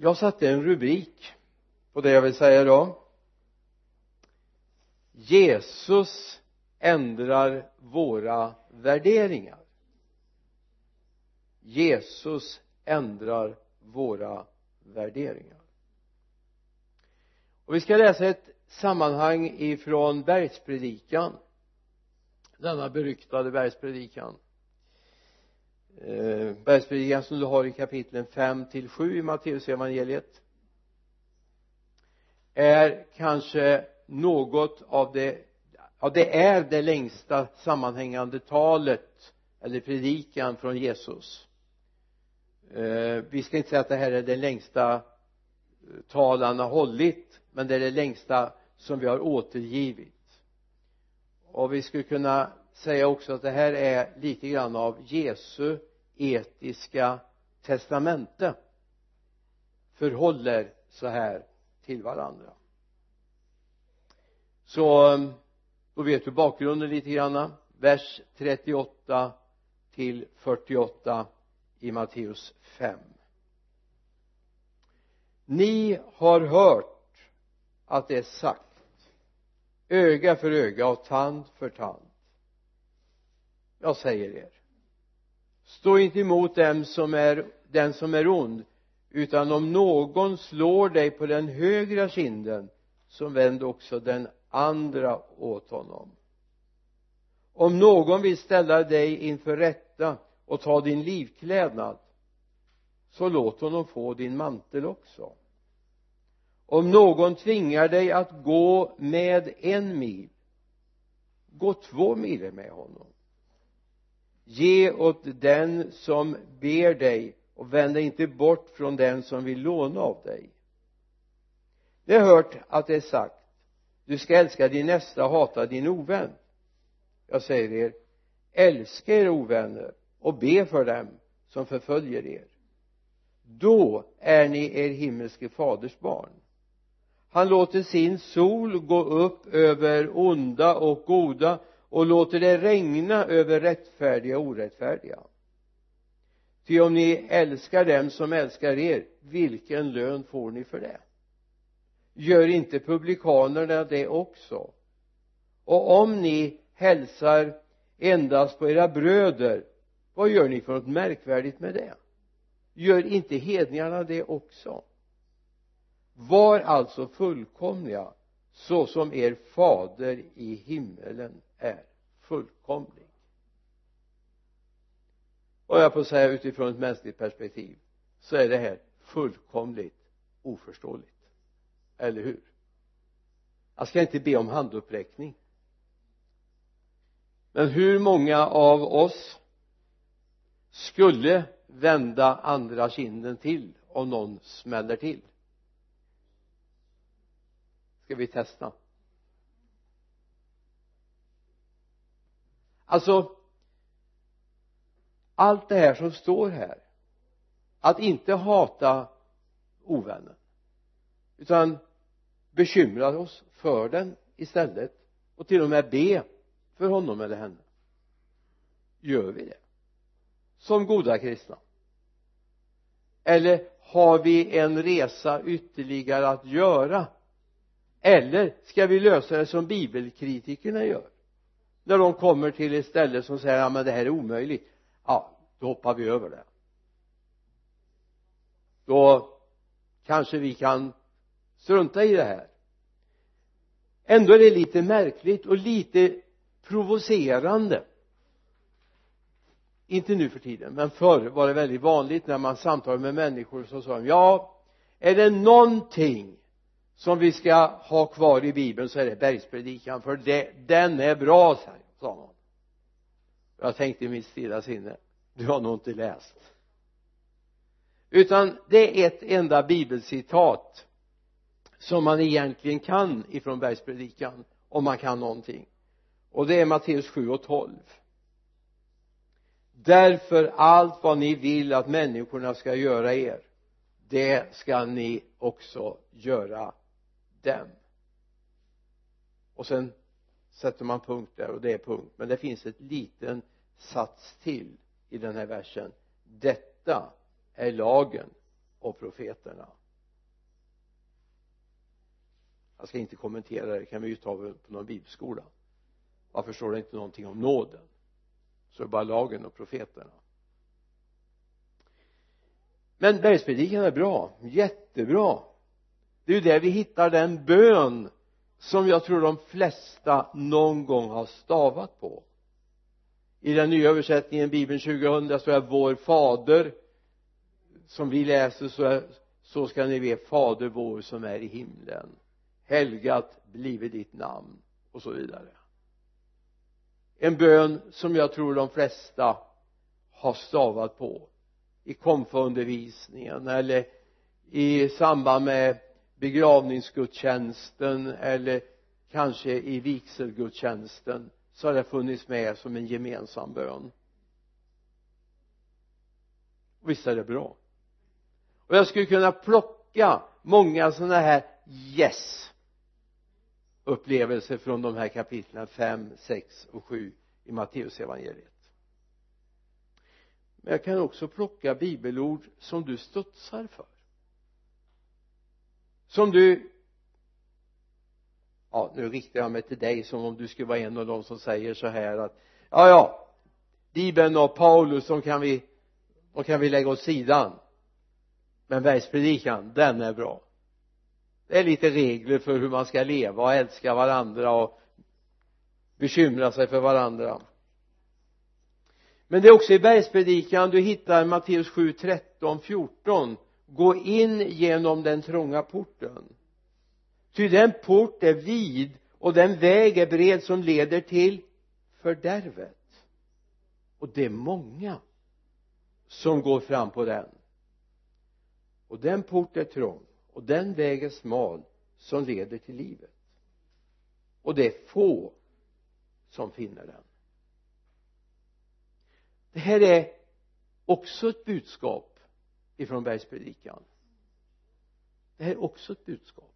jag satte en rubrik på det jag vill säga idag. Jesus ändrar våra värderingar. Jesus ändrar våra värderingar. Och vi ska läsa ett sammanhang ifrån bergspredikan denna beryktade bergspredikan eh, bergspredikan som du har i kapitlen 5 till 7 i Matteusevangeliet är kanske något av det ja det är det längsta sammanhängande talet eller predikan från Jesus. Eh, vi ska inte säga att det här är det längsta eh, tal han har hållit men det är det längsta som vi har återgivit. Och vi skulle kunna säga också att det här är lite grann av Jesu etiska testamente förhåller så här till varandra. Så då vet du bakgrunden lite grann. Vers 38 till 48 i Matteus 5 ni har hört att det är sagt öga för öga och tand för tand. Jag säger er stå inte emot dem som är den som är ond utan om någon slår dig på den högra kinden så vänd också den andra åt honom. Om någon vill ställa dig inför rätta och ta din livklädnad så låt honom få din mantel också. Om någon tvingar dig att gå med en mil gå två mil med honom ge åt den som ber dig och vänd dig inte bort från den som vill låna av dig. Ni har hört att det är sagt. Du ska älska din nästa och hata din ovän. Jag säger er älska era ovänner och be för dem som förföljer er. Då är ni er himmelske faders barn. Han låter sin sol gå upp över onda och goda och låter det regna över rättfärdiga och orättfärdiga. Ty om ni älskar dem som älskar er vilken lön får ni för det? Gör inte publikanerna det också? Och om ni hälsar endast på era bröder vad gör ni för något märkvärdigt med det? Gör inte hedningarna det också? Var alltså fullkomliga så som er fader i himmelen är fullkomlig. Och jag får säga utifrån ett mänskligt perspektiv så är det här fullkomligt oförståeligt. Eller hur? Jag ska inte be om handuppräckning. Men hur många av oss skulle vända andra kinden till om någon smäller till? Ska vi testa? Alltså allt det här som står här att inte hata ovännen utan bekymra oss för den istället och till och med be för honom eller henne. Gör vi det? Som goda kristna? Eller har vi en resa ytterligare att göra? Eller ska vi lösa det som bibelkritikerna gör? När de kommer till ett ställe som säger ja men det här är omöjligt. Ja då hoppar vi över det. Då kanske vi kan strunta i det här. Ändå är det lite märkligt och lite provocerande. Inte nu för tiden men förr var det väldigt vanligt när man samtalade med människor så sa de ja är det någonting som vi ska ha kvar i bibeln så är det bergspredikan för det, den är bra sa han jag tänkte i mitt stilla sinne du har nog inte läst. Utan det är ett enda bibelcitat som man egentligen kan ifrån bergspredikan om man kan någonting. Och det är Matteus 7 och 12 därför allt vad ni vill att människorna ska göra er det ska ni också göra dem. Och sen sätter man punkt där och det är punkt. Men det finns ett liten sats till i den här versen. Detta är lagen och profeterna. Jag ska inte kommentera det, det kan vi ju ta på någon bibelskola. Varför står det inte någonting om nåden. Så är det bara lagen och profeterna. Men bergspredikan är bra, jättebra det är ju där vi hittar den bön som jag tror de flesta någon gång har stavat på. I den nya översättningen bibeln 2000 så är vår fader som vi läser så, är, så ska ni be fader vår som är i himlen. Helgat blive ditt namn och så vidare. En bön som jag tror de flesta har stavat på i konfaundervisningen eller i samband med begravningsgudstjänsten eller kanske i vigselgudstjänsten så har det funnits med som en gemensam bön. Och visst är det bra. Och jag skulle kunna plocka många sådana här yes upplevelser från de här kapitlen 5, 6 och 7 i Matteusevangeliet men jag kan också plocka bibelord som du studsar för som du ja nu riktar jag mig till dig som om du skulle vara en av dem som säger så här att ja ja. Bibeln och Paulus de kan vi de kan vi lägga åt sidan. Men bergspredikan den är bra. Det är lite regler för hur man ska leva och älska varandra och bekymra sig för varandra. Men det är också i bergspredikan du hittar Matteus 7, 13, 14 gå in genom den trånga porten. Ty den port är vid och den väg är bred som leder till fördärvet. Och det är många som går fram på den. Och den port är trång och den väg är smal som leder till livet. Och det är få som finner den. Det här är också ett budskap ifrån bergspredikan. Det här är också ett budskap.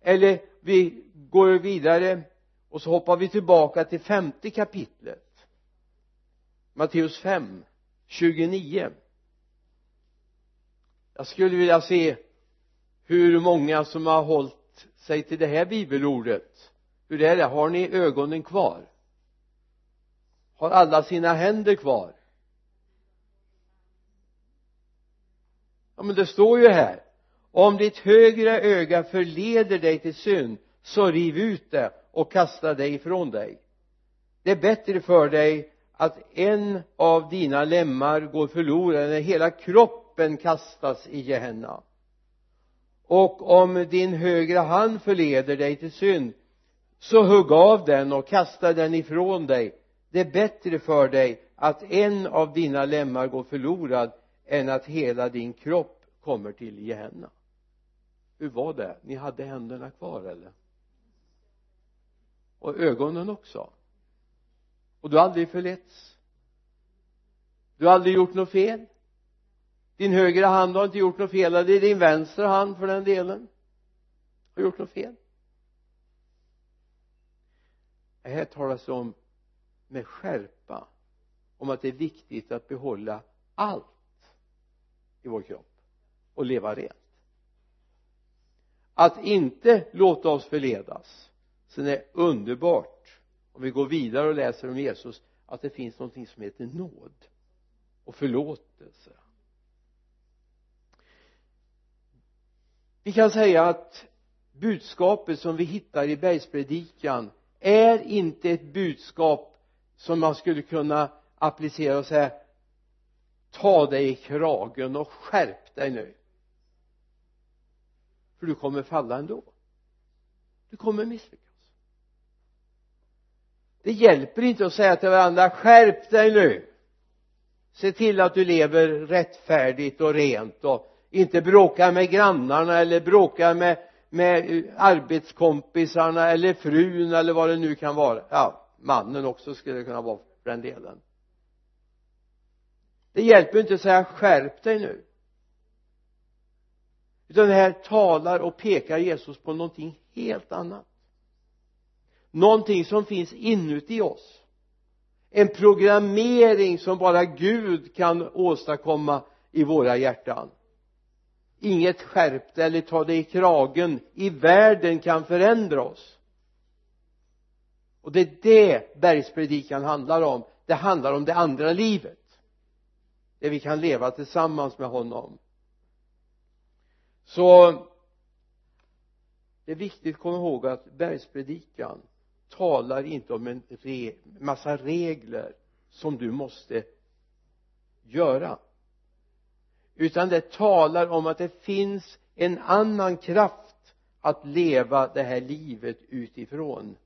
Eller vi går vidare och så hoppar vi tillbaka till femte kapitlet. Matteus 5 29 jag skulle vilja se hur många som har hållit sig till det här bibelordet. Hur är. Det har ni ögonen kvar? Har alla sina händer kvar? Ja men det står ju här. Om ditt högra öga förleder dig till synd så riv ut det och kasta det ifrån dig. Det är bättre för dig att en av dina lemmar går förlorad än hela kroppen kastas i Gehenna. Och om din högra hand förleder dig till synd så hugg av den och kasta den ifrån dig. Det är bättre för dig att en av dina lemmar går förlorad än att hela din kropp kommer till Gehenna. Hur var det? Ni hade händerna kvar eller? Och ögonen också. Och du har aldrig förletts. Du har aldrig gjort något fel. Din högra hand har inte gjort något fel eller din vänstra hand för den delen har gjort något fel. Här talas det om med skärpa om att det är viktigt att behålla allt i vår kropp och leva rent. Att inte låta oss förledas sen är underbart om vi går vidare och läser om Jesus att det finns någonting som heter nåd och förlåtelse. Vi kan säga att budskapet som vi hittar i bergspredikan är inte ett budskap som man skulle kunna applicera och säga ta dig i kragen och skärp dig nu. För du kommer falla ändå. Du kommer misslyckas. Det hjälper inte att säga till varandra skärp dig nu. Se till att du lever rättfärdigt och rent och inte bråkar med grannarna eller bråkar med med arbetskompisarna eller frun eller vad det nu kan vara. Ja mannen också skulle det kunna vara för den delen det hjälper inte att säga skärp dig nu. Utan det här talar och pekar Jesus på någonting helt annat. Någonting som finns inuti oss. En programmering som bara Gud kan åstadkomma i våra hjärtan. Inget skärpt eller ta det i kragen i världen kan förändra oss. Och det är det bergspredikan handlar om. Det handlar om det andra livet där vi kan leva tillsammans med honom. Så det är viktigt att komma ihåg att bergspredikan talar inte om en re, massa regler som du måste göra. Utan det talar om att det finns en annan kraft att leva det här livet utifrån.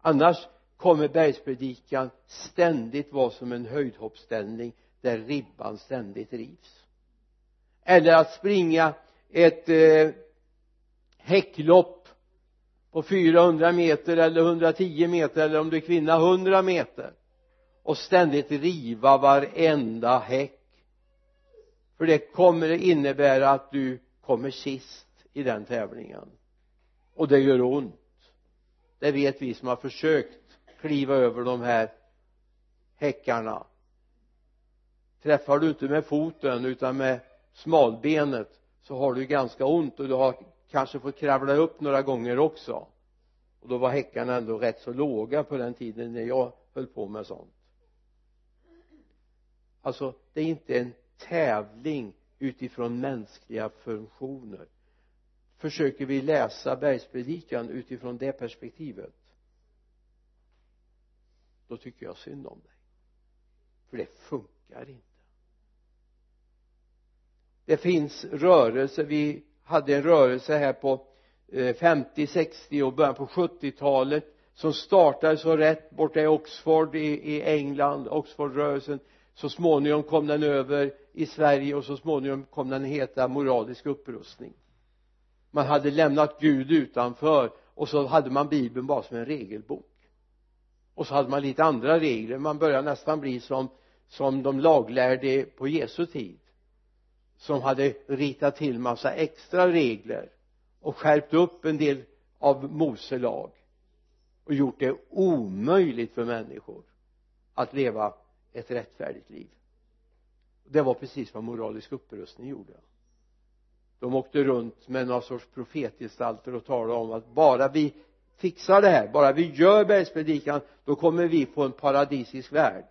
Annars kommer bergspredikan ständigt vara som en höjdhoppsställning där ribban ständigt rivs. Eller att springa ett eh, häcklopp på 400 meter eller 110 meter eller om du är kvinna 100 meter och ständigt riva varenda häck. För det kommer innebära att du kommer sist i den tävlingen. Och det gör ont. Det vet vi som har försökt kliva över de här häckarna. Träffar du inte med foten utan med smalbenet så har du ganska ont och du har kanske fått kravla upp några gånger också. Och då var häckarna ändå rätt så låga på den tiden när jag höll på med sånt. Alltså det är inte en tävling utifrån mänskliga funktioner. Försöker vi läsa bergspredikan utifrån det perspektivet då tycker jag synd om dig. För det funkar inte. Det finns rörelser. Vi hade en rörelse här på eh, 50, 60 och början på 70-talet som startade så rätt borta i Oxford i, i England Oxfordrörelsen. Så småningom kom den över i Sverige och så småningom kom den heta moralisk upprustning. Man hade lämnat Gud utanför och så hade man bibeln bara som en regelbok och så hade man lite andra regler. Man började nästan bli som som de laglärde på Jesu tid. Som hade ritat till massa extra regler och skärpt upp en del av Mose lag och gjort det omöjligt för människor att leva ett rättfärdigt liv. Det var precis vad moralisk upprustning gjorde. De åkte runt med några sorts profetgestalter och talade om att bara vi fixar det här. Bara vi gör bergspredikan då kommer vi få en paradisisk värld.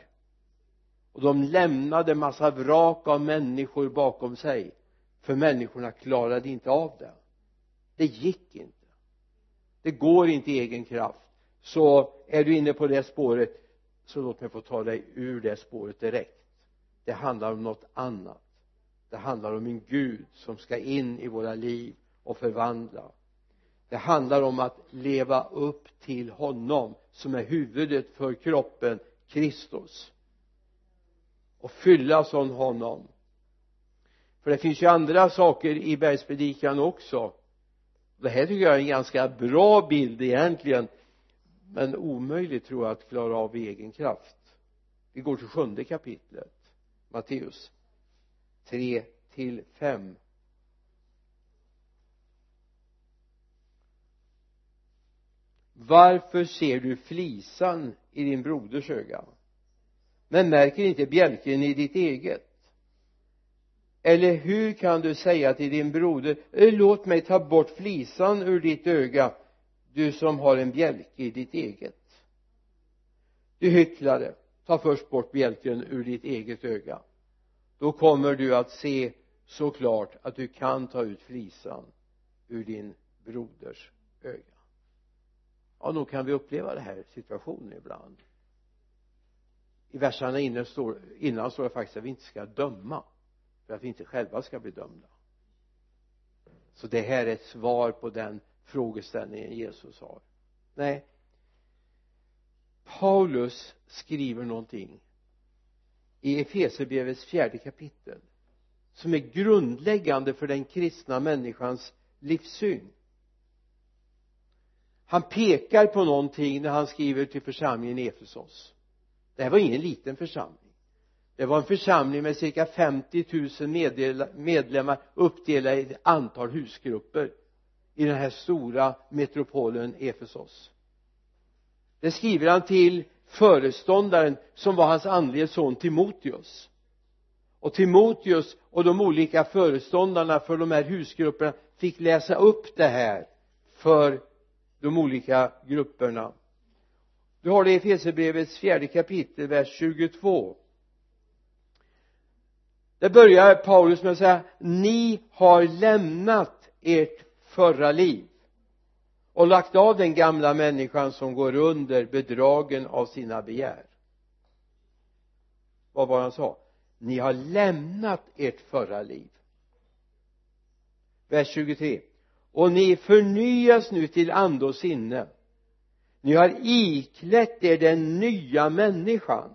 Och de lämnade massa vrak av människor bakom sig för människorna klarade inte av det. Det gick inte. Det går inte i egen kraft. Så är du inne på det spåret så låt mig få ta dig ur det spåret direkt. Det handlar om något annat. Det handlar om en Gud som ska in i våra liv och förvandla det handlar om att leva upp till honom som är huvudet för kroppen Kristus. Och fyllas av honom. För det finns ju andra saker i bergspredikan också. Det här tycker jag är en ganska bra bild egentligen men omöjligt tror jag att klara av i egen kraft. Vi går till sjunde kapitlet Matteus 3 till 5 varför ser du flisan i din broders öga? Men märker inte bjälken i ditt eget? Eller hur kan du säga till din broder eh, låt mig ta bort flisan ur ditt öga du som har en bjälke i ditt eget? Du hycklare ta först bort bjälken ur ditt eget öga. Då kommer du att se så klart att du kan ta ut flisan ur din broders öga ja nog kan vi uppleva den här situationen ibland. I verserna innan står, innan står det faktiskt att vi inte ska döma för att vi inte själva ska bli dömda. Så det här är ett svar på den frågeställningen Jesus har. Nej. Paulus skriver någonting i Efesierbrevets fjärde kapitel som är grundläggande för den kristna människans livssyn han pekar på någonting när han skriver till församlingen i Efesos. Det här var ingen liten församling. Det var en församling med cirka 50 000 medlemmar uppdelade i ett antal husgrupper i den här stora metropolen Efesos. Det skriver han till föreståndaren som var hans andlige son Timoteus. Och Timoteus och de olika föreståndarna för de här husgrupperna fick läsa upp det här för de olika grupperna. Du har det i Efesierbrevets fjärde kapitel vers 22 där börjar Paulus med att säga ni har lämnat ert förra liv och lagt av den gamla människan som går under bedragen av sina begär. Vad var han sa? Ni har lämnat ert förra liv. Vers 23 och ni förnyas nu till ande och sinne. Ni har iklätt er den nya människan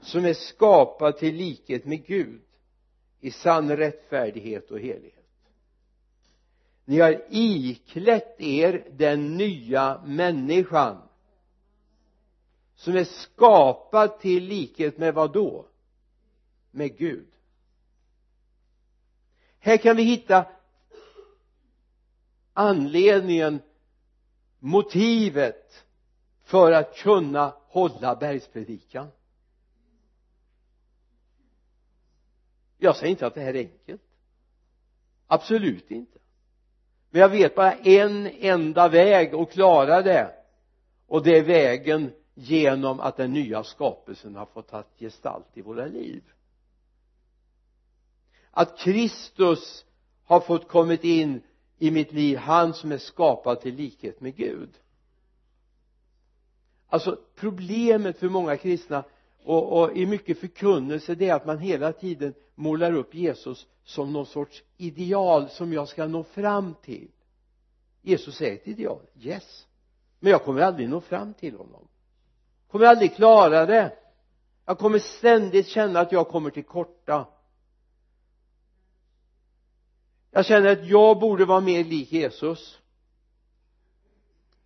som är skapad till likhet med Gud i sann rättfärdighet och helighet. Ni har iklätt er den nya människan som är skapad till likhet med vad då? Med Gud. Här kan vi hitta anledningen motivet för att kunna hålla bergspredikan. Jag säger inte att det här är enkelt. Absolut inte. Men jag vet bara en enda väg att klara det. Och det är vägen genom att den nya skapelsen har fått ta gestalt i våra liv. Att Kristus har fått kommit in i mitt liv han som är skapad till likhet med Gud. Alltså problemet för många kristna och, och i mycket förkunnelse det är att man hela tiden målar upp Jesus som någon sorts ideal som jag ska nå fram till. Jesus är ett ideal, yes. Men jag kommer aldrig nå fram till honom. Kommer aldrig klara det. Jag kommer ständigt känna att jag kommer till korta jag känner att jag borde vara mer lik Jesus.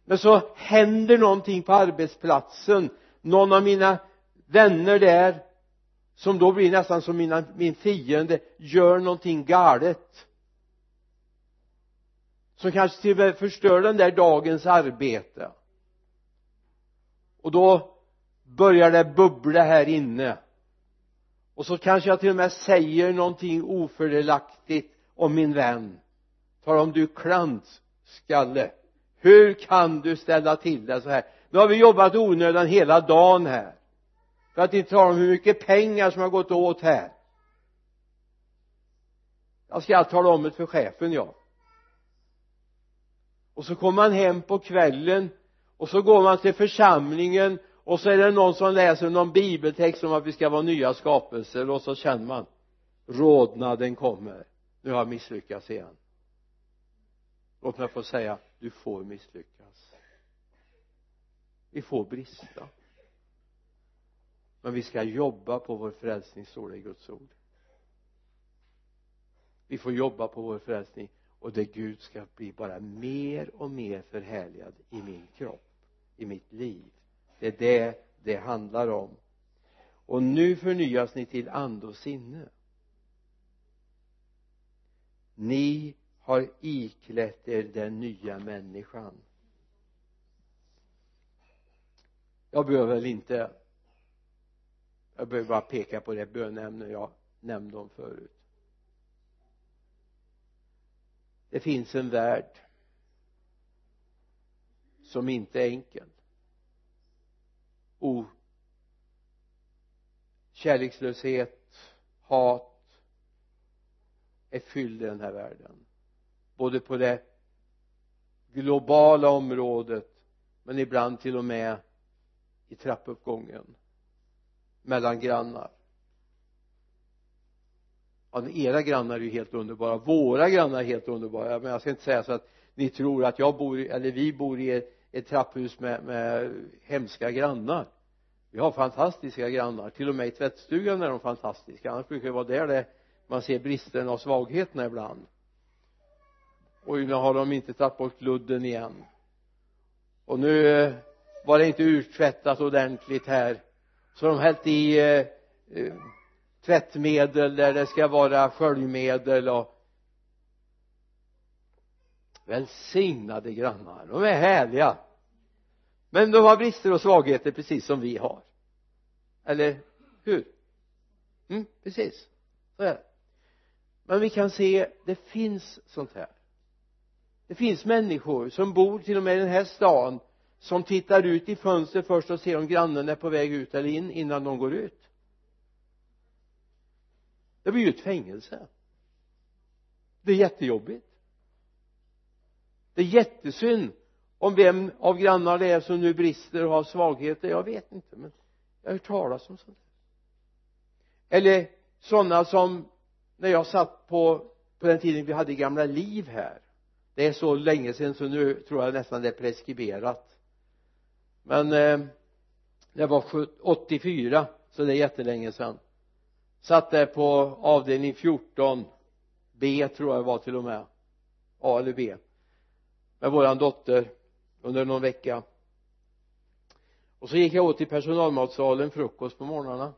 Men så händer någonting på arbetsplatsen. Någon av mina vänner där som då blir nästan som mina, min fiende gör någonting galet. Som kanske till och med förstör den där dagens arbete. Och då börjar det bubbla här inne. Och så kanske jag till och med säger någonting ofördelaktigt och min vän. Tala om du klantskalle hur kan du ställa till det så här? Nu har vi jobbat onödan hela dagen här. För att inte tala om hur mycket pengar som har gått åt här. Jag ska tala om det för chefen ja. Och så kommer man hem på kvällen och så går man till församlingen och så är det någon som läser någon bibeltext om att vi ska vara nya skapelser och så känner man rodnaden kommer nu har jag misslyckats igen. Låt mig få säga du får misslyckas. Vi får brista. Men vi ska jobba på vår frälsning står det i Guds ord. Vi får jobba på vår frälsning och det Gud ska bli bara mer och mer förhärligad i min kropp i mitt liv. Det är det det handlar om. Och nu förnyas ni till ande och sinne ni har iklätt er den nya människan. Jag behöver väl inte jag behöver bara peka på det bönämne jag nämnde om förut. Det finns en värld som inte är enkel. O kärlekslöshet hat är fylld i den här världen. Både på det globala området men ibland till och med i trappuppgången mellan grannar. Ja, era grannar är ju helt underbara. Våra grannar är helt underbara. Men jag ska inte säga så att ni tror att jag bor eller vi bor i ett, ett trapphus med, med hemska grannar. Vi har fantastiska grannar. Till och med i tvättstugan är de fantastiska. Annars brukar det vara där det man ser bristerna och svagheterna ibland. Och nu har de inte tagit bort ludden igen. Och nu eh, var det inte urtvättat ordentligt här. Så de hällt i eh, eh, tvättmedel där det ska vara sköljmedel och välsignade grannar. De är härliga. Men de har brister och svagheter precis som vi har. Eller hur? Mm, precis. Så är det men vi kan se det finns sånt här. Det finns människor som bor till och med i den här stan som tittar ut i fönstret först och ser om grannen är på väg ut eller in innan de går ut. Det blir ju ett fängelse. Det är jättejobbigt. Det är jättesynd om vem av grannarna det är som nu brister och har svagheter. Jag vet inte men jag har hört talas om sånt eller sådana som när jag satt på på den tiden vi hade gamla liv här. Det är så länge sedan så nu tror jag nästan det är preskriberat. Men eh, det var 84 så det är jättelänge sedan. Satt där på avdelning 14 B tror jag det var till och med. A eller B. Med våran dotter under någon vecka. Och så gick jag åt i personalmatsalen frukost på morgnarna.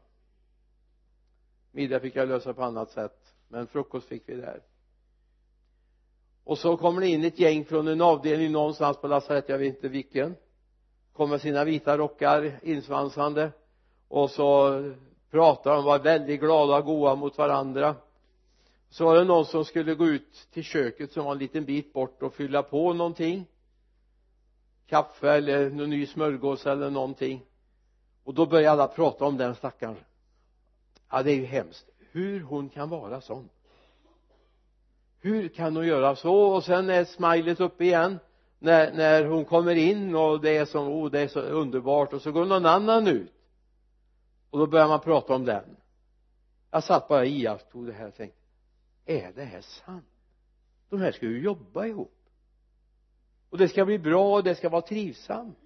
Middag fick jag lösa på annat sätt men frukost fick vi där. Och så kommer det in ett gäng från en avdelning någonstans på lasarett jag vet inte vilken. Kommer med sina vita rockar insvansande. Och så pratar de var väldigt glada och goa mot varandra. Så var det någon som skulle gå ut till köket som var en liten bit bort och fylla på någonting. Kaffe eller någon ny smörgås eller någonting. Och då började alla prata om den stackaren. Ja det är ju hemskt hur hon kan vara sån. Hur kan hon göra så? Och sen är smilet uppe igen när, när hon kommer in och det är så, oh, det är så underbart och så går någon annan ut. Och då börjar man prata om den. Jag satt bara och iakttog det här och tänkte är det här sant? De här ska ju jobba ihop. Och det ska bli bra och det ska vara trivsamt.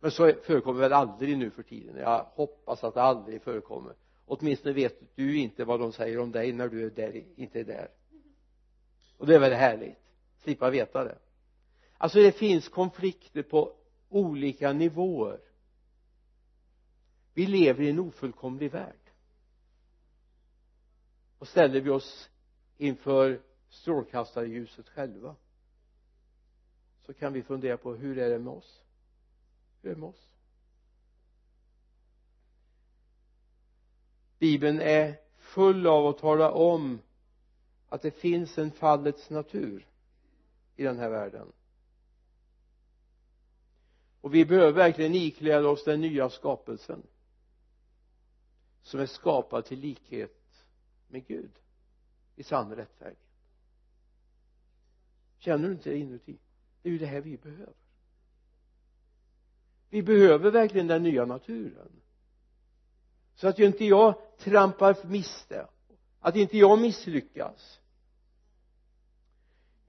Men så förekommer väl aldrig nu för tiden. Jag hoppas att det aldrig förekommer åtminstone vet du inte vad de säger om dig när du är där, inte är där. Och det är väl härligt. Slippa veta det. Alltså det finns konflikter på olika nivåer. Vi lever i en ofullkomlig värld. Och ställer vi oss inför strålkastarljuset själva så kan vi fundera på hur är det med oss? Hur är det med oss? Bibeln är full av att tala om att det finns en fallets natur i den här världen. Och vi behöver verkligen ikläda oss den nya skapelsen som är skapad till likhet med Gud i sann rättfärdighet. Känner du inte det inuti? Det är ju det här vi behöver. Vi behöver verkligen den nya naturen så att ju inte jag trampar miste att inte jag misslyckas.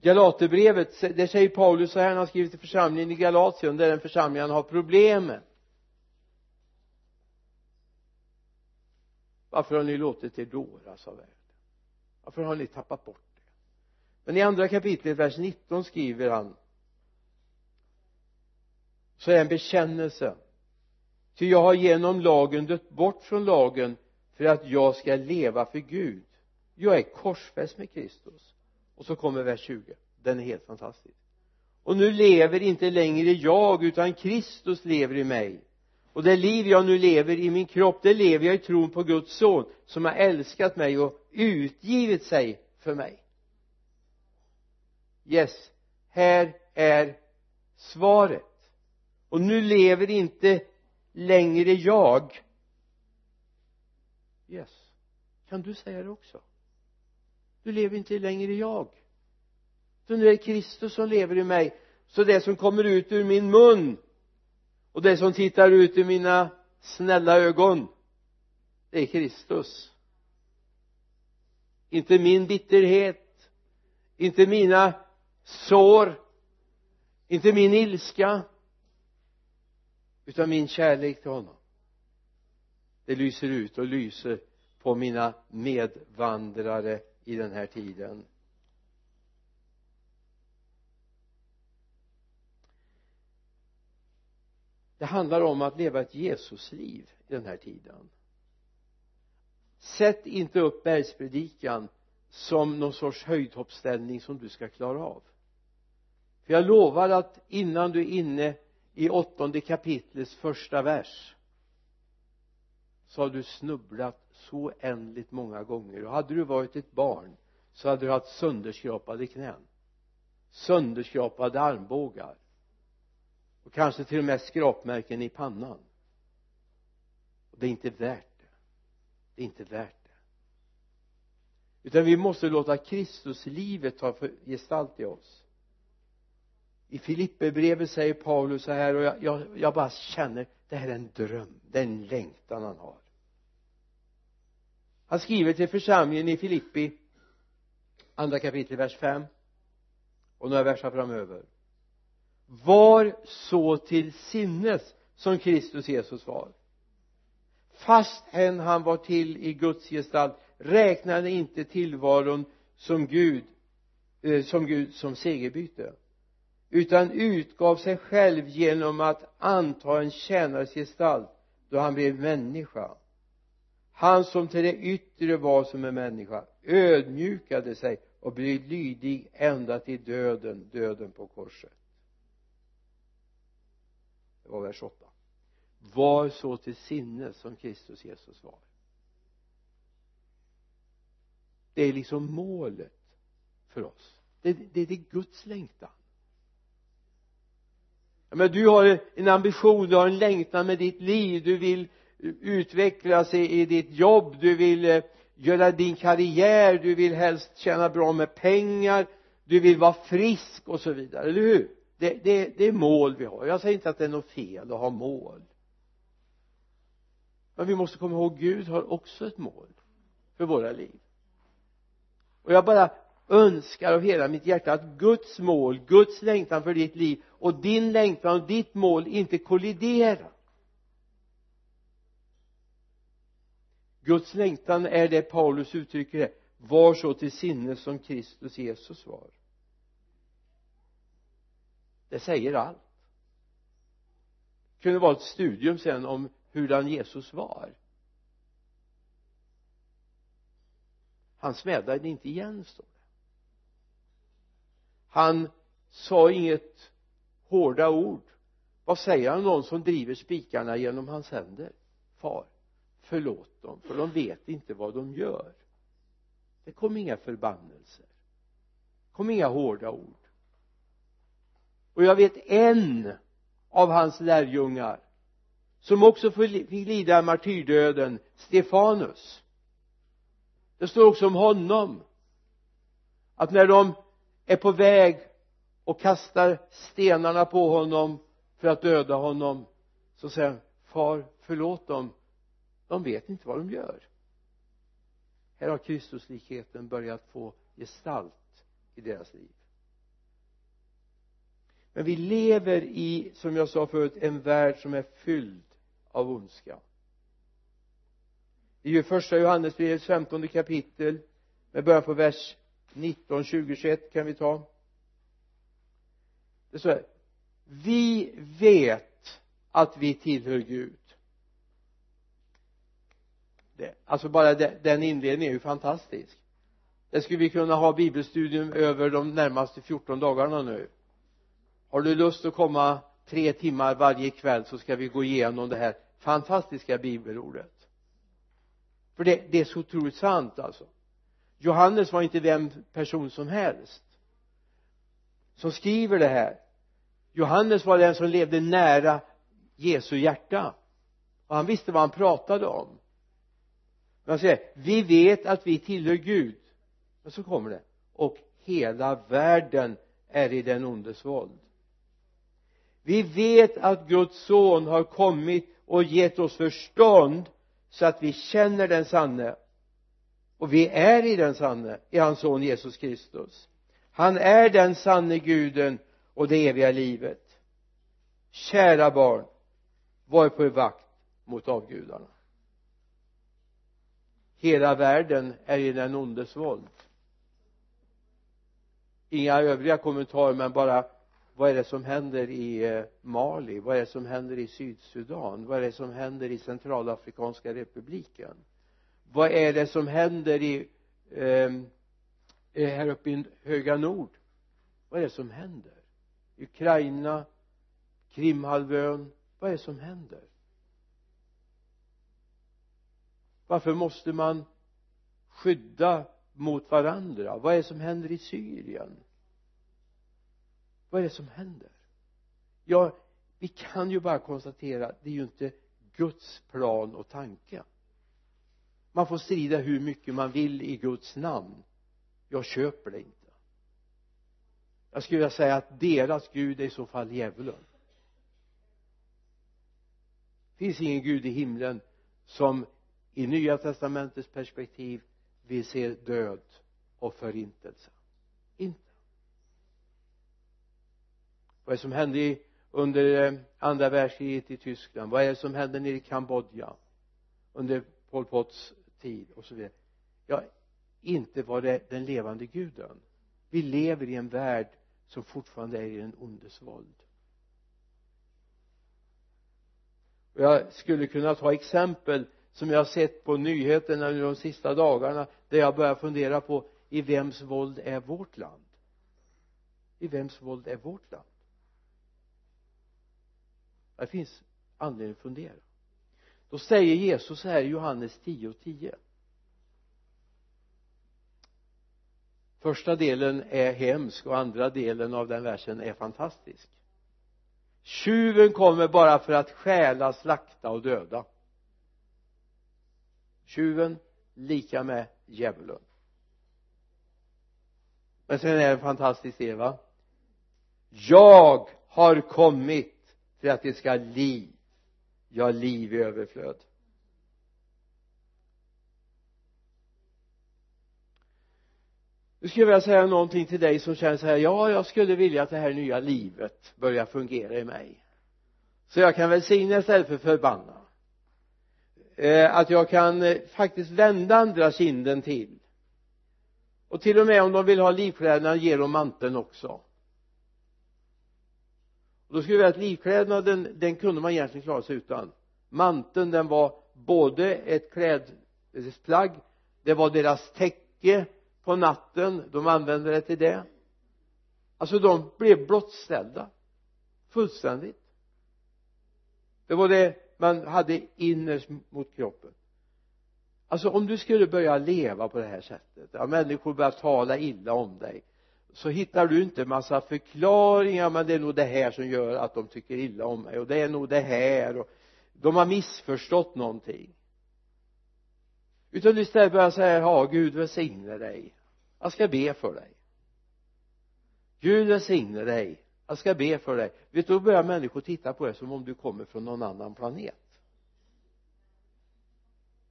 Galaterbrevet, där säger Paulus så här när han skriver till församlingen i Galatien där den församlingen har problem varför har ni låtit er dåras av världen? Varför har ni tappat bort det? Men i andra kapitlet vers 19 skriver han så är det en bekännelse ty jag har genom lagen dött bort från lagen för att jag ska leva för Gud. Jag är korsfäst med Kristus. Och så kommer vers 20 den är helt fantastisk. Och nu lever inte längre jag utan Kristus lever i mig. Och det liv jag nu lever i min kropp det lever jag i tron på Guds son som har älskat mig och utgivit sig för mig. Yes här är svaret. Och nu lever inte längre jag. Yes. Kan du säga det också? Du lever inte längre jag. Utan nu är det Kristus som lever i mig. Så det som kommer ut ur min mun och det som tittar ut ur mina snälla ögon det är Kristus. Inte min bitterhet inte mina sår inte min ilska utan min kärlek till honom. Det lyser ut och lyser på mina medvandrare i den här tiden. Det handlar om att leva ett Jesusliv i den här tiden. Sätt inte upp bergspredikan som någon sorts höjdhoppsställning som du ska klara av. För jag lovar att innan du är inne i åttonde kapitlets första vers så har du snubblat så oändligt många gånger. Och hade du varit ett barn så hade du haft sönderskrapade knän sönderskrapade armbågar och kanske till och med skrapmärken i pannan. Och det är inte värt det. Det är inte värt det. Utan vi måste låta Kristuslivet ta gestalt i oss i Filipperbrevet säger Paulus så här och jag, jag, jag bara känner det här är en dröm det är en längtan han har. Han skriver till församlingen i Filippi andra kapitel vers 5 och några verser framöver. Var så till sinnes som Kristus Jesus var. Fastän han var till i Guds gestalt räknade inte tillvaron som Gud eh, som Gud som segerbyte utan utgav sig själv genom att anta en tjänares gestalt då han blev människa. Han som till det yttre var som en människa ödmjukade sig och blev lydig ända till döden, döden på korset. Det var vers 8 var så till sinne som Kristus Jesus var. Det är liksom målet för oss. Det, det, det är Guds längtan men du har en ambition, du har en längtan med ditt liv, du vill utvecklas i, i ditt jobb, du vill eh, göra din karriär, du vill helst tjäna bra med pengar, du vill vara frisk och så vidare, eller hur? Det, det, det är mål vi har. Jag säger inte att det är något fel att ha mål. Men vi måste komma ihåg Gud har också ett mål för våra liv. Och jag bara önskar av hela mitt hjärta att Guds mål, Guds längtan för ditt liv och din längtan och ditt mål inte kolliderar. Guds längtan är det Paulus uttrycker det var så till sinne som Kristus Jesus var. Det säger allt. Det kunde vara ett studium sen om hurdan Jesus var. Han smädade inte igen står det. Han sa inget hårda ord. Vad säger han? Någon som driver spikarna genom hans händer? Far förlåt dem för de vet inte vad de gör. Det kom inga förbannelser. Det kom inga hårda ord. Och jag vet en av hans lärjungar som också fick lida martyrdöden Stefanus. Det står också om honom att när de är på väg och kastar stenarna på honom för att döda honom. Så säger han far förlåt dem. De vet inte vad de gör. Här har Kristuslikheten börjat få gestalt i deras liv. Men vi lever i som jag sa förut en värld som är fylld av ondska. I första Johannesbrevets femtonde kapitel med början på vers 19, 20, 21 kan vi ta det står här vi vet att vi tillhör Gud. Det, alltså bara den inledningen är ju fantastisk. Det skulle vi kunna ha bibelstudium över de närmaste 14 dagarna nu. Har du lust att komma tre timmar varje kväll så ska vi gå igenom det här fantastiska bibelordet. För det, det är så otroligt sant alltså. Johannes var inte vem person som helst som skriver det här. Johannes var den som levde nära Jesu hjärta. Och han visste vad han pratade om. Men han säger vi vet att vi tillhör Gud. Men så kommer det. Och hela världen är i den ondes våld. Vi vet att Guds son har kommit och gett oss förstånd så att vi känner den sanne. Och vi är i den sanne i hans son Jesus Kristus. Han är den sanne guden och det eviga livet. Kära barn var på er vakt mot avgudarna. Hela världen är i den ondes våld. Inga övriga kommentarer men bara vad är det som händer i eh, Mali? Vad är det som händer i Sydsudan? Vad är det som händer i Centralafrikanska republiken? Vad är det som händer i eh, eh här uppe i höga nord? Vad är det som händer? Ukraina Krimhalvön. Vad är det som händer? Varför måste man skydda mot varandra? Vad är det som händer i Syrien? Vad är det som händer? Ja vi kan ju bara konstatera det är ju inte Guds plan och tanke. Man får strida hur mycket man vill i Guds namn. Jag köper det inte jag skulle vilja säga att deras gud är i så fall djävulen. Det finns ingen gud i himlen som i nya testamentets perspektiv vill se död och förintelse. Inte. Vad är det som hände under eh, andra världskriget i Tyskland? Vad är det som hände nere i Kambodja under Pol Pots tid och så vidare? Ja inte var det den levande guden. Vi lever i en värld som fortfarande är i den ondes våld. Och jag skulle kunna ta exempel som jag har sett på nyheterna nu de sista dagarna där jag börjar fundera på i vems våld är vårt land? I vems våld är vårt land? Det finns anledning att fundera. Då säger Jesus här i Johannes 10 och 10 första delen är hemsk och andra delen av den versen är fantastisk. Tjuven kommer bara för att stjäla, slakta och döda. Tjuven lika med djävulen. Men sen är det fantastiskt det va? Jag har kommit för att det ska liv ja liv i överflöd. Nu skulle jag vilja säga någonting till dig som känner så här ja jag skulle vilja att det här nya livet börjar fungera i mig. Så jag kan välsigna istället för förbanna. Eh, att jag kan eh, faktiskt vända andra kinden till. Och till och med om de vill ha livkläderna ge dem manteln också. Och då skulle jag vilja att livklädnaden den kunde man egentligen klara sig utan. Manteln den var både ett klädesplagg det var deras täcke på natten de använde det till det. Alltså de blev blottställda. Fullständigt. Det var det man hade innerst mot kroppen. Alltså om du skulle börja leva på det här sättet ja, människor börjar tala illa om dig så hittar du inte massa förklaringar men det är nog det här som gör att de tycker illa om mig och det är nog det här och de har missförstått någonting utan istället börja säga ja Gud välsigne dig. Jag ska be för dig. Gud välsigne dig. Jag ska be för dig. Vet du då börjar människor titta på dig som om du kommer från någon annan planet.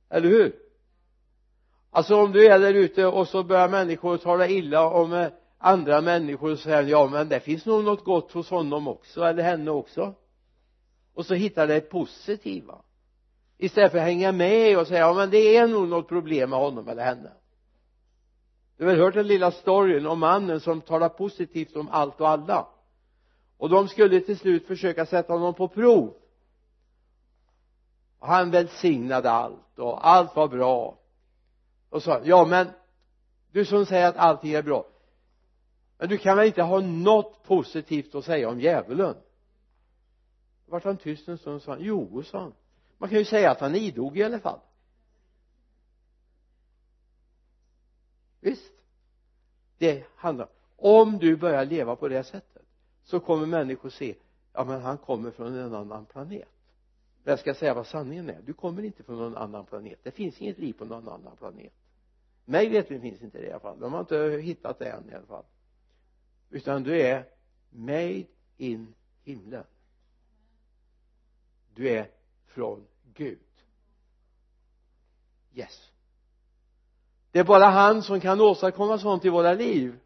Eller hur? Alltså om du är där ute och så börjar människor tala illa om eh, andra människor och säger ja men det finns nog något gott hos honom också eller henne också. Och så hittar det positiva istället för att hänga med och säga ja men det är nog något problem med honom eller henne. Du har väl hört den lilla storyn om mannen som talar positivt om allt och alla. Och de skulle till slut försöka sätta honom på prov. Och han välsignade allt och allt var bra. Och sa ja men du som säger att allting är bra men du kan väl inte ha något positivt att säga om djävulen? Vart han tyst en stund och sa jo sa han man kan ju säga att han idog i alla fall. Visst. Det handlar om. Du börjar leva på det sättet så kommer människor se ja men han kommer från en annan planet. Men jag ska säga vad sanningen är. Du kommer inte från någon annan planet. Det finns inget liv på någon annan planet. Mig veterligen finns inte det i alla fall. De har inte hittat det än i alla fall. Utan du är made in himlen. Du är från Gud. Yes. Det är bara han som kan åstadkomma sånt i våra liv.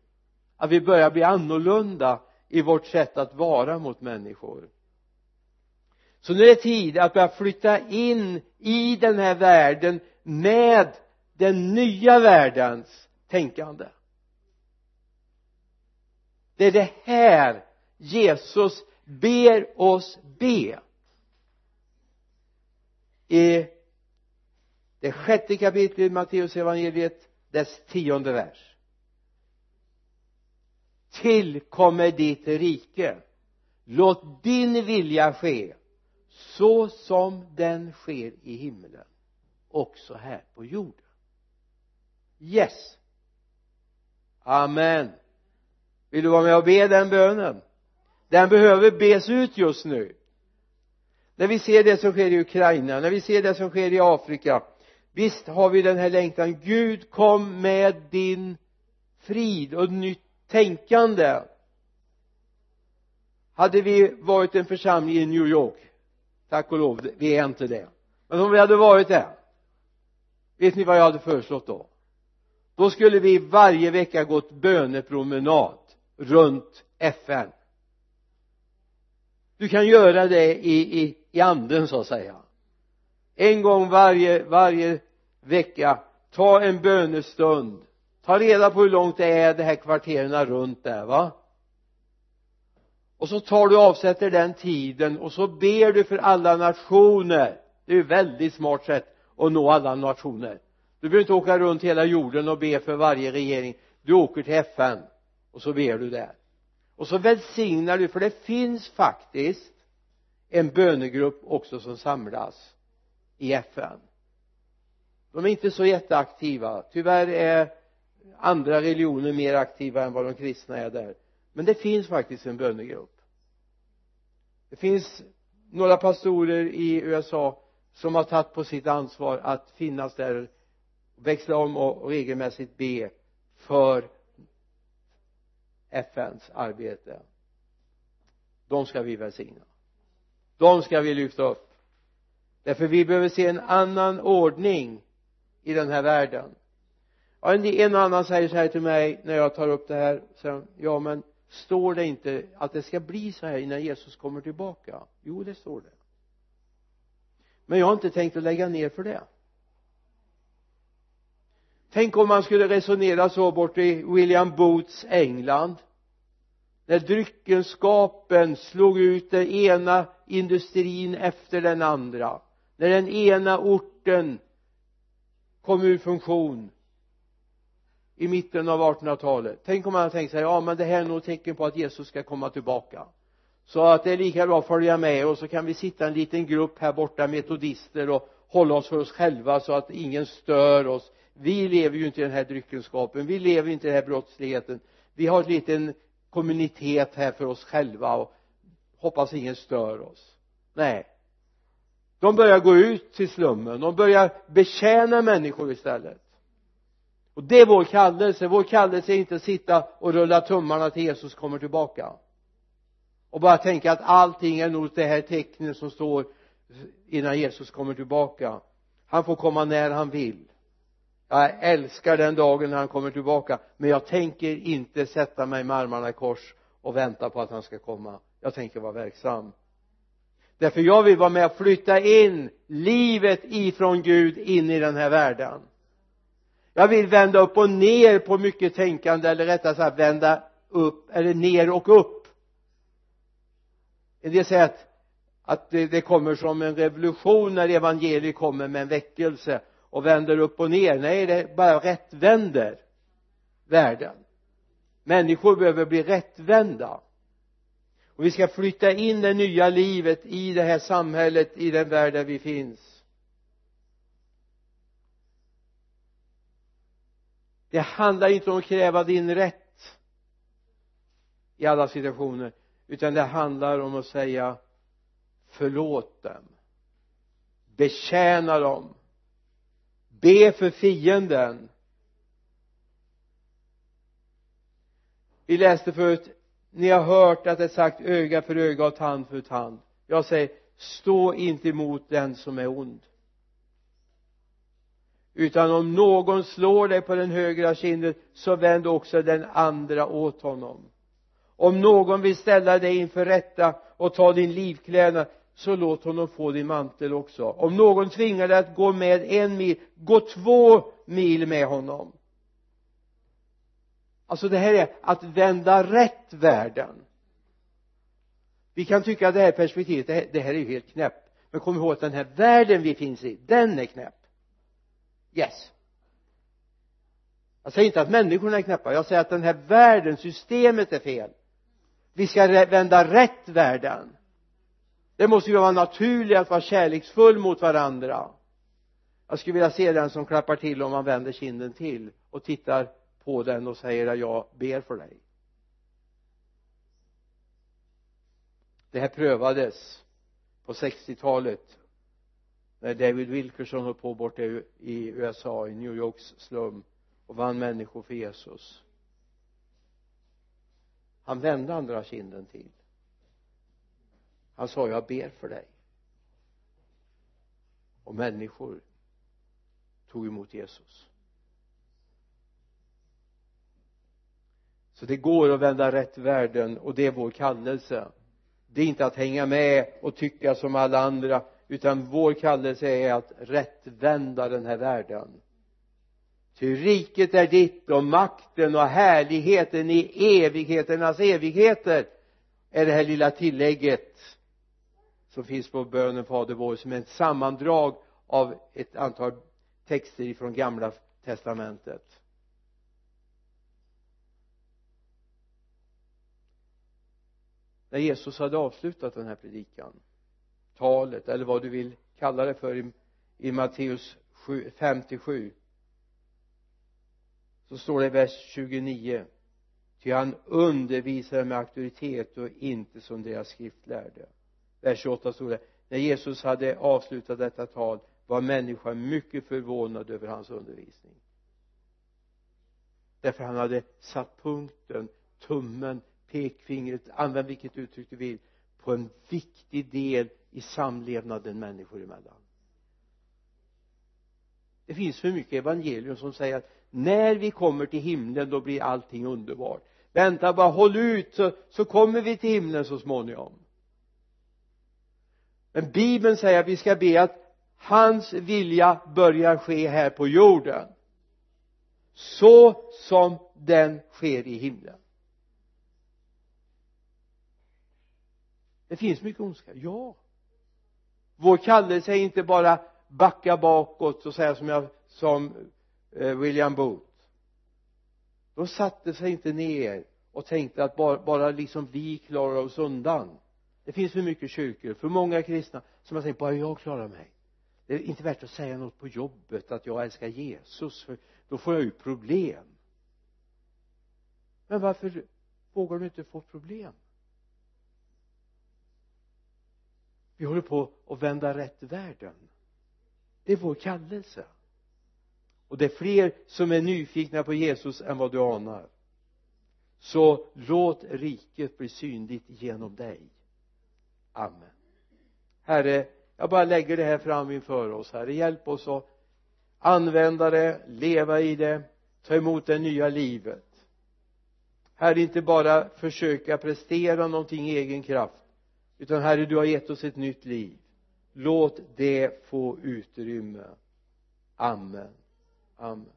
Att vi börjar bli annorlunda i vårt sätt att vara mot människor. Så nu är det tid att börja flytta in i den här världen med den nya världens tänkande. Det är det här Jesus ber oss be i det sjätte kapitlet i Matteus evangeliet dess tionde vers. Tillkommer ditt rike. Låt din vilja ske så som den sker i himlen också här på jorden. Yes. Amen. Vill du vara med och be den bönen? Den behöver bes ut just nu när vi ser det som sker i Ukraina när vi ser det som sker i Afrika visst har vi den här längtan. Gud kom med din frid och nytt tänkande. Hade vi varit en församling i New York tack och lov vi är inte det. Men om vi hade varit det vet ni vad jag hade föreslått då? Då skulle vi varje vecka gått bönepromenad runt FN du kan göra det i, i, i anden så att säga. En gång varje, varje vecka ta en bönestund. Ta reda på hur långt det är de här kvarteren runt där va? Och så tar du och avsätter den tiden och så ber du för alla nationer. Det är ju väldigt smart sätt att nå alla nationer. Du behöver inte åka runt hela jorden och be för varje regering. Du åker till FN och så ber du där och så välsignar du för det finns faktiskt en bönegrupp också som samlas i FN de är inte så jätteaktiva. Tyvärr är andra religioner mer aktiva än vad de kristna är där. Men det finns faktiskt en bönegrupp. Det finns några pastorer i USA som har tagit på sitt ansvar att finnas där växla om och regelmässigt be för FNs arbete. De ska vi välsigna. De ska vi lyfta upp. Därför vi behöver se en annan ordning i den här världen. Ja, en och annan säger så här till mig när jag tar upp det här. Så, ja men står det inte att det ska bli så här innan Jesus kommer tillbaka? Jo det står det. Men jag har inte tänkt att lägga ner för det tänk om man skulle resonera så bort i William Booths England när dryckenskapen slog ut den ena industrin efter den andra när den ena orten kom ur funktion i mitten av 1800-talet tänk om man hade tänkt sig ja men det här är nog tecken på att Jesus ska komma tillbaka. Så att det är lika bra att följa med och så kan vi sitta en liten grupp här borta metodister och hålla oss för oss själva så att ingen stör oss vi lever ju inte i den här dryckenskapen. Vi lever inte i den här brottsligheten. Vi har en liten kommunitet här för oss själva och hoppas ingen stör oss. Nej. De börjar gå ut till slummen. De börjar betjäna människor istället. Och det är vår kallelse. Vår kallelse är inte att sitta och rulla tummarna till Jesus kommer tillbaka. Och bara tänka att allting är nog det här tecknet som står innan Jesus kommer tillbaka. Han får komma när han vill jag älskar den dagen när han kommer tillbaka men jag tänker inte sätta mig med armarna i kors och vänta på att han ska komma. Jag tänker vara verksam. Därför jag vill vara med och flytta in livet ifrån Gud in i den här världen. Jag vill vända upp och ner på mycket tänkande eller rättare sagt vända upp eller ner och upp. En del säger att, att det, det kommer som en revolution när evangeliet kommer med en väckelse och vänder upp och ner. Nej det bara rättvänder världen. Människor behöver bli rättvända. Och vi ska flytta in det nya livet i det här samhället i den värld där vi finns. Det handlar inte om att kräva din rätt i alla situationer utan det handlar om att säga förlåt dem. Betjäna dem be för fienden. Vi läste förut ni har hört att det är sagt öga för öga och tand för tand. Jag säger stå inte emot den som är ond. Utan om någon slår dig på den högra kinden så vänd också den andra åt honom. Om någon vill ställa dig inför rätta och ta din livklädnad så låt honom få din mantel också. Om någon tvingar dig att gå med en mil gå två mil med honom. Alltså det här är att vända rätt världen. Vi kan tycka att det här perspektivet det här, det här är ju helt knäppt. Men kom ihåg att den här världen vi finns i den är knäpp. Yes. Jag säger inte att människorna är knäppa. Jag säger att den här världen systemet är fel. Vi ska vända rätt världen det måste ju vara naturligt att vara kärleksfull mot varandra. Jag skulle vilja se den som klappar till om man vänder kinden till och tittar på den och säger att jag ber för dig. Det här prövades på 60-talet när David Wilkerson höll på borta i USA i New Yorks slum och vann människor för Jesus. Han vände andra kinden till han sa jag ber för dig. Och människor tog emot Jesus. Så det går att vända rätt världen och det är vår kallelse. Det är inte att hänga med och tycka som alla andra utan vår kallelse är att rättvända den här världen. Ty riket är ditt och makten och härligheten i evigheternas evigheter är det här lilla tillägget som finns på bönen Fader vår som är ett sammandrag av ett antal texter ifrån gamla testamentet. När Jesus hade avslutat den här predikan talet eller vad du vill kalla det för i, i Matteus 57 så står det i vers 29 ty han undervisade med auktoritet och inte som deras skriftlärde vers 28 står det när Jesus hade avslutat detta tal var människan mycket förvånad över hans undervisning. Därför han hade satt punkten tummen pekfingret använd vilket uttryck du vill på en viktig del i samlevnaden människor emellan. Det finns för mycket evangelium som säger att när vi kommer till himlen då blir allting underbart. Vänta bara håll ut så, så kommer vi till himlen så småningom men bibeln säger att vi ska be att hans vilja börjar ske här på jorden. Så som den sker i himlen. Det finns mycket ondska, ja. Vår kallelse är inte bara backa bakåt och säga som jag som eh, William Booth. De satte sig inte ner och tänkte att bara, bara liksom vi klarar oss undan det finns för mycket kyrkor, för många kristna som har tänkt bara jag klarar mig. Det är inte värt att säga något på jobbet att jag älskar Jesus för då får jag ju problem. Men varför vågar du inte få problem? Vi håller på att vända rätt världen. Det är vår kallelse. Och det är fler som är nyfikna på Jesus än vad du anar. Så låt riket bli synligt genom dig amen. Herre jag bara lägger det här fram inför oss. Herre hjälp oss att använda det, leva i det ta emot det nya livet. Herre inte bara försöka prestera någonting i egen kraft utan herre du har gett oss ett nytt liv. Låt det få utrymme. Amen. Amen.